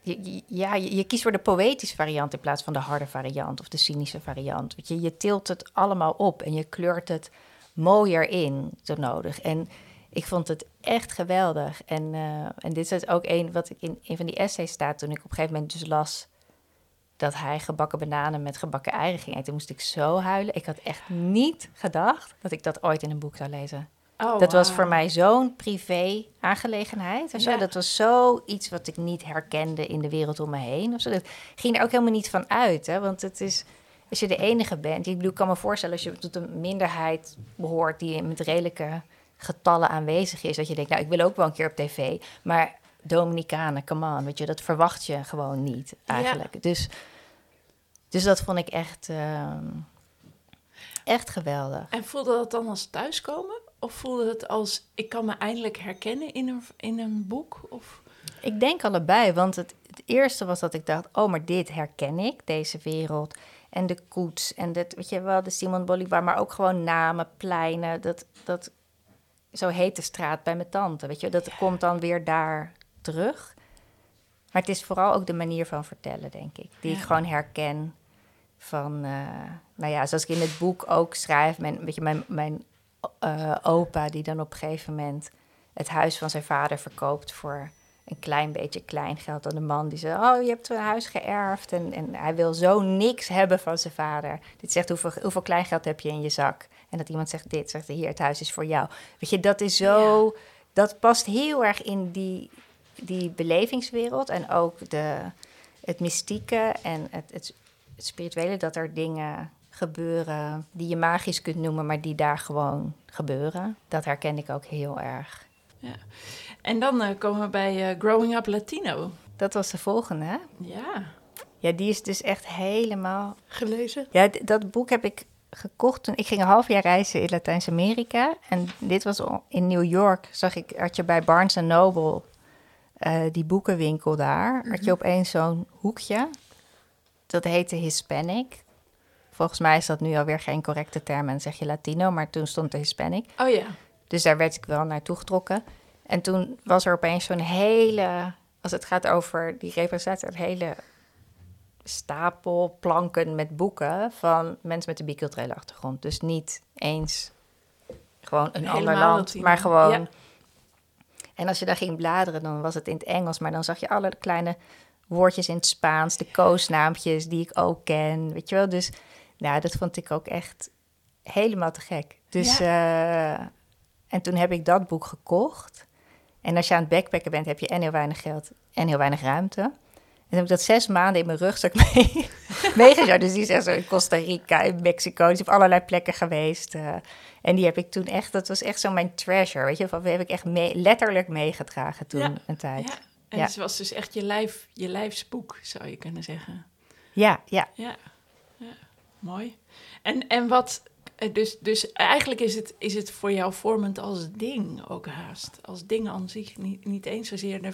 Je, je- ja, je, je kiest voor de poëtische variant in plaats van de harde variant of de cynische variant. Weet je, je tilt het allemaal op en je kleurt het mooier in, zo nodig. En ik vond het echt geweldig. En, eh, en dit is ook een wat ik in een van die essays staat toen ik op een gegeven moment dus las dat hij gebakken bananen met gebakken eieren ging eten. Toen moest ik zo huilen. Ik had echt niet gedacht dat ik dat ooit in een boek zou lezen. Oh, dat was voor mij zo'n privé aangelegenheid. Of zo. Ja. Dat was zoiets wat ik niet herkende in de wereld om me heen. Of zo. Dat ging er ook helemaal niet van uit. Hè? Want het is, als je de enige bent. Ik bedoel, ik kan me voorstellen als je tot een minderheid behoort die met redelijke getallen aanwezig is. Dat je denkt, nou, ik wil ook wel een keer op tv. Maar Dominicanen, come on, weet je, dat verwacht je gewoon niet eigenlijk. Dus, dus dat vond ik echt, ehm, echt geweldig. En voelde dat dan als thuiskomen? Of voelde het als, ik kan me eindelijk herkennen in een, in een boek? Of... Ik denk allebei, want het, het eerste was dat ik dacht, oh, maar dit herken ik, deze wereld. En de koets en dit, weet je wel, de Simon Bolivar, maar ook gewoon namen, pleinen. Dat, dat, zo heet de straat bij mijn tante, weet je. Dat komt dan weer daar terug. Maar het is vooral ook de manier van vertellen, denk ik. Die ik gewoon herken van, eh, nou ja, zoals ik in het boek ook schrijf. Mijn, weet je, mijn, mijn eh, opa die dan op een gegeven moment het huis van zijn vader verkoopt voor een klein beetje kleingeld aan de man die zei: Oh, je hebt een huis geërfd. En, en hij wil zo niks hebben van zijn vader. Dit zegt: hoeveel, hoeveel kleingeld heb je in je zak? En dat iemand zegt: Dit zegt Hier, het huis is voor jou. Weet je, dat is zo. Dat past heel erg in die, die belevingswereld. En ook de, het mystieke en het, het, het spirituele. Dat er dingen gebeuren die je magisch kunt noemen, maar die daar gewoon gebeuren. Dat herken ik ook heel erg. En dan eh, komen we bij eh, Growing Up Latino. Dat was de volgende, hè? Ja. Ja, die is dus echt helemaal... Gelezen. Ja, dat boek heb ik gekocht toen... Ik ging een half jaar reizen in Latijns-Amerika. En dit was in New York. Zag ik, had je bij Barnes Noble, eh, die boekenwinkel daar... had je opeens zo'n hoekje. Dat heette Hispanic. Volgens mij is dat nu alweer geen correcte term. En zeg je Latino, maar toen stond er Hispanic. Oh ja. Dus daar werd ik wel naartoe getrokken. En toen was er opeens zo'n hele, als het gaat over die representatie, een hele stapel planken met boeken van mensen met een biculturele achtergrond. Dus niet eens gewoon een ander land, maar gewoon. Ja. En als je daar ging bladeren, dan was het in het Engels, maar dan zag je alle kleine woordjes in het Spaans, de koosnaampjes die ik ook ken, weet je wel. Dus nou, dat vond ik ook echt helemaal te gek. Dus, eh, en toen heb ik dat boek gekocht. En als je aan het backpacken bent, heb je en heel weinig geld en heel weinig ruimte. En heb ik dat zes maanden in mijn rugzak <laughs> mee, meegezet. Dus die is echt zo in Costa Rica, in Mexico. Die is op allerlei plekken geweest. eh. en die heb ik toen echt, dat was echt zo mijn treasure, weet je. Van, die heb ik echt mee, letterlijk meegedragen toen Ja, een tijd. ja. En Ja. het was dus echt je, lijf, je lijfsboek, zou je kunnen zeggen. Ja, ja. Ja, ja. mooi. En, en wat, dus, dus eigenlijk is het, is het voor jou vormend als ding ook haast. Als ding aan zich, niet, niet eens zozeer de,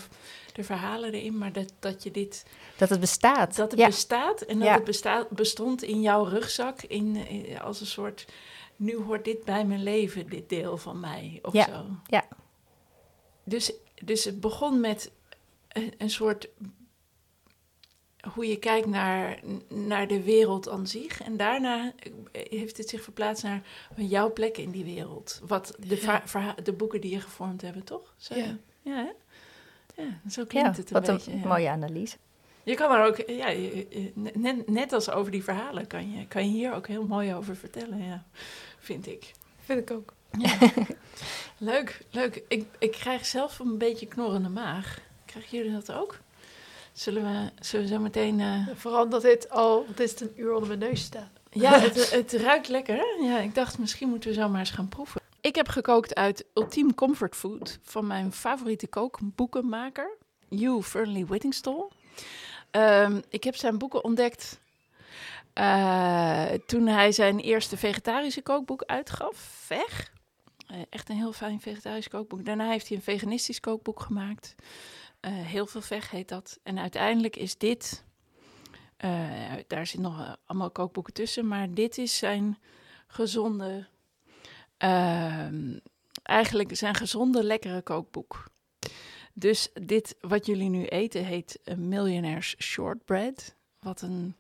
de verhalen erin, maar dat, dat je dit, Dat het bestaat. dat het ja. bestaat en dat Ja. het bestaat, bestond in jouw rugzak in, eh, als een soort, nu hoort dit bij mijn leven, dit deel van mij of Ja. zo. Ja. Dus, dus het begon met een, een soort hoe je kijkt naar, naar de wereld aan zich. En daarna heeft het zich verplaatst naar jouw plek in die wereld. Wat de, de boeken die je gevormd hebben, toch? Zo, Ja. ja, hè? ja zo klinkt Ja, het een wat beetje. een ja. mooie analyse. Je kan er ook, ja, je- je- net, net als over die verhalen, kan je, kan je hier ook heel mooi over vertellen, ja, vind ik. Vind ik ook. Ja. <laughs> leuk, leuk. Ik, ik krijg zelf een beetje knorrende maag. Krijgen jullie dat ook? Zullen we, zullen we zo meteen... eh, Vooral omdat dit al, wat is het, een uur onder mijn neus staat. Ja, het, het ruikt lekker. hè? Ja, ik dacht misschien moeten we zo maar eens gaan proeven. Ik heb gekookt uit Ultime Comfort Food van mijn favoriete kookboekenmaker, Hugh Fernley Whittingstall. Ehm, ik heb zijn boeken ontdekt eh, toen hij zijn eerste vegetarische kookboek uitgaf, Veg. Eh, echt een heel fijn vegetarisch kookboek. Daarna heeft hij een veganistisch kookboek gemaakt. Eh, heel veel veg heet dat. En uiteindelijk is dit eh, daar zit nog allemaal kookboeken tussen, maar dit is zijn gezonde, ehm, eigenlijk zijn gezonde, lekkere kookboek. Dus dit wat jullie nu eten heet Millionaire's Shortbread, wat een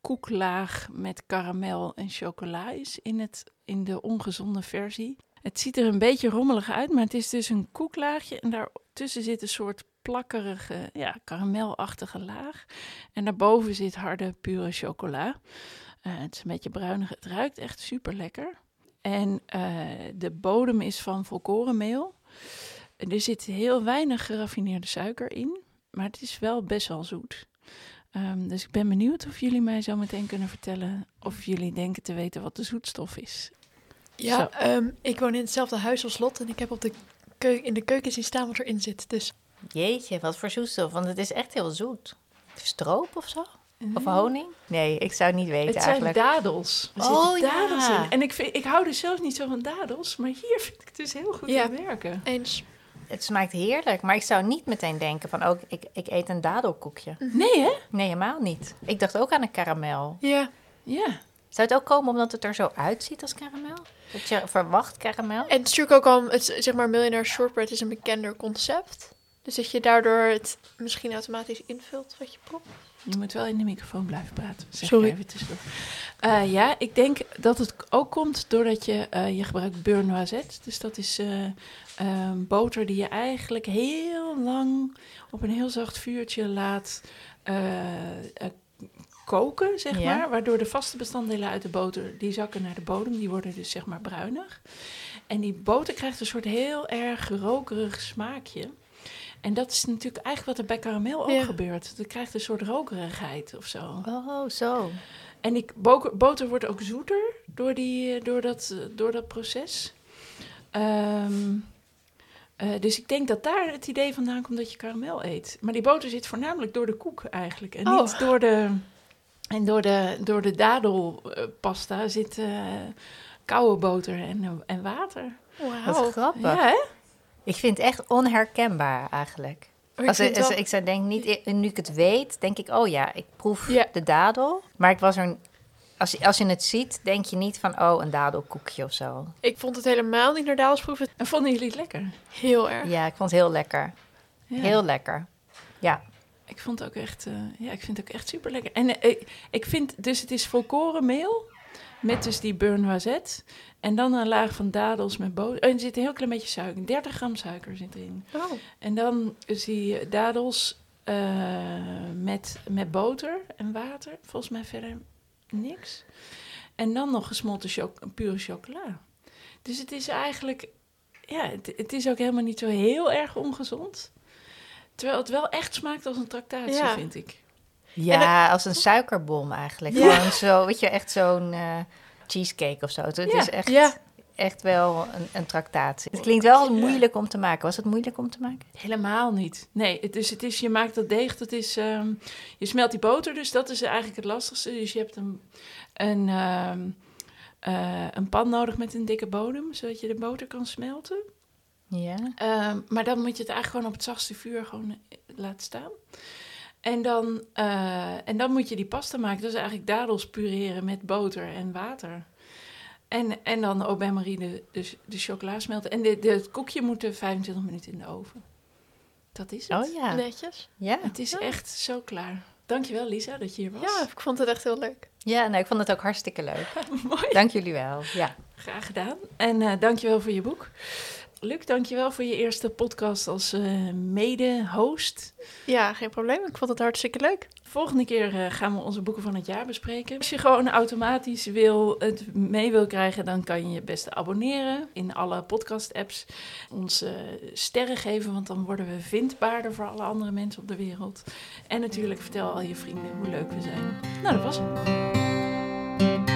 koeklaag met karamel en chocola is in, het, in de ongezonde versie. Het ziet er een beetje rommelig uit, maar het is dus een koeklaagje en daartussen zit een soort plakkerige, ja, karamelachtige laag. En daarboven zit harde, pure chocola. Eh, het is een beetje bruinig. Het ruikt echt super lekker. En eh, de bodem is van volkorenmeel. Er zit heel weinig geraffineerde suiker in. Maar het is wel best wel zoet. Ehm, dus ik ben benieuwd of jullie mij zo meteen kunnen vertellen... of jullie denken te weten wat de zoetstof is. Ja, ehm, ik woon in hetzelfde huis als Lot en ik heb op de in de keuken zien staan wat erin zit. Dus Jeetje, wat voor zoetstof, want het is echt heel zoet. Stroop of zo? Of honing? Nee, ik zou het niet weten Het zijn eigenlijk. dadels. Er Oh, zitten dadels ja. in. En ik, vind, ik hou dus zelf niet zo van dadels, maar hier vind ik het dus heel goed Ja. in werken. eens. Het smaakt heerlijk, maar ik zou niet meteen denken van, oh, ik, ik eet een dadelkoekje. Nee, hè? Nee, helemaal niet. Ik dacht ook aan een karamel. Ja, Ja. Zou het ook komen omdat het er zo uitziet als karamel? Dat je verwacht karamel? en het is natuurlijk ook al, het, zeg maar, Millionaire Shortbread is een bekender concept. Dus dat je daardoor het misschien automatisch invult wat je proeft. Je moet wel in de microfoon blijven praten. Zeg Sorry. Even tussendoor. Eh, ja, ik denk dat het ook komt doordat je, eh, je gebruikt beurre noisette. Dus dat is eh, boter die je eigenlijk heel lang op een heel zacht vuurtje laat koken, zeg Ja. maar. Waardoor de vaste bestanddelen uit de boter, die zakken naar de bodem. Die worden dus zeg maar bruinig. En die boter krijgt een soort heel erg rokerig smaakje. En dat is natuurlijk eigenlijk wat er bij karamel ook Ja. gebeurt. Het krijgt een soort rokerigheid of zo. Oh, zo. En die boker- boter wordt ook zoeter door, die, door, dat, door dat proces. Ehm, eh, dus ik denk dat daar het idee vandaan komt dat je karamel eet. Maar die boter zit voornamelijk door de koek eigenlijk. En Oh. niet door de... En door de, door de dadelpasta zit eh, koude boter en, en water. Wat Wauw. grappig. Ja, hè? Ik vind het echt onherkenbaar eigenlijk. Ik Als, als- wel- ik zou denk niet, nu ik het weet, denk ik, oh ja, ik proef Ja. de dadel. Maar ik was er, als, je- als je het ziet, denk je niet van, oh, een dadelkoekje of zo. Ik vond het helemaal niet naar dadelsproeven. En vonden jullie het lekker? Heel erg. Ja, ik vond het heel lekker. Ja. Heel lekker. Ja. Ik vond het ook echt, eh, ja, ik vind het ook echt super lekker. En eh, ik, ik vind, dus het is volkorenmeel met dus die beurre noisette. En dan een laag van dadels met boter. En er zit een heel klein beetje suiker, 30 gram suiker zit erin. Oh. En dan is die dadels eh, met, met boter en water. Volgens mij verder niks. En dan nog gesmolten cho- pure chocola. Dus het is eigenlijk, ja, het, het is ook helemaal niet zo heel erg ongezond. Terwijl het wel echt smaakt als een tractatie, Ja. vind ik. Ja, als een suikerbom eigenlijk. Ja. Gewoon zo, weet je, echt zo'n eh, cheesecake of zo. Het Ja. is echt, Ja. echt wel een, een tractatie. Het klinkt wel moeilijk om te maken. Was het moeilijk om te maken? Helemaal niet. Nee, het is, het is, je maakt dat deeg, dat is, ehm, je smelt die boter, dus dat is eigenlijk het lastigste. Dus je hebt een, een, ehm, eh, een pan nodig met een dikke bodem, zodat je de boter kan smelten. Ja. Ehm, maar dan moet je het eigenlijk gewoon op het zachtste vuur gewoon eh, laten staan. En dan, eh, en dan moet je die pasta maken. Dat is eigenlijk dadels pureren met boter en water. En, en dan au bain-marie de, de, de chocola smelten. En de, de, het koekje moet er 25 minuten in de oven. Dat is het. Oh ja. Netjes. Ja. Het is echt zo klaar. Dankjewel Lisa dat je hier was. Ja, ik vond het echt heel leuk. Ja, nou, ik vond het ook hartstikke leuk. <laughs> mooi. Dank jullie wel. Ja. Graag gedaan. En eh dankjewel voor je boek. Luc, dankjewel voor je eerste podcast als uh, mede-host. Ja, geen probleem. Ik vond het hartstikke leuk. Volgende keer uh, gaan we onze boeken van het jaar bespreken. Als je gewoon automatisch wil, het mee wil krijgen, dan kan je je beste abonneren in alle podcast-apps. Ons uh, sterren geven, want dan worden we vindbaarder voor alle andere mensen op de wereld. En natuurlijk vertel al je vrienden hoe leuk we zijn. Nou, dat was het.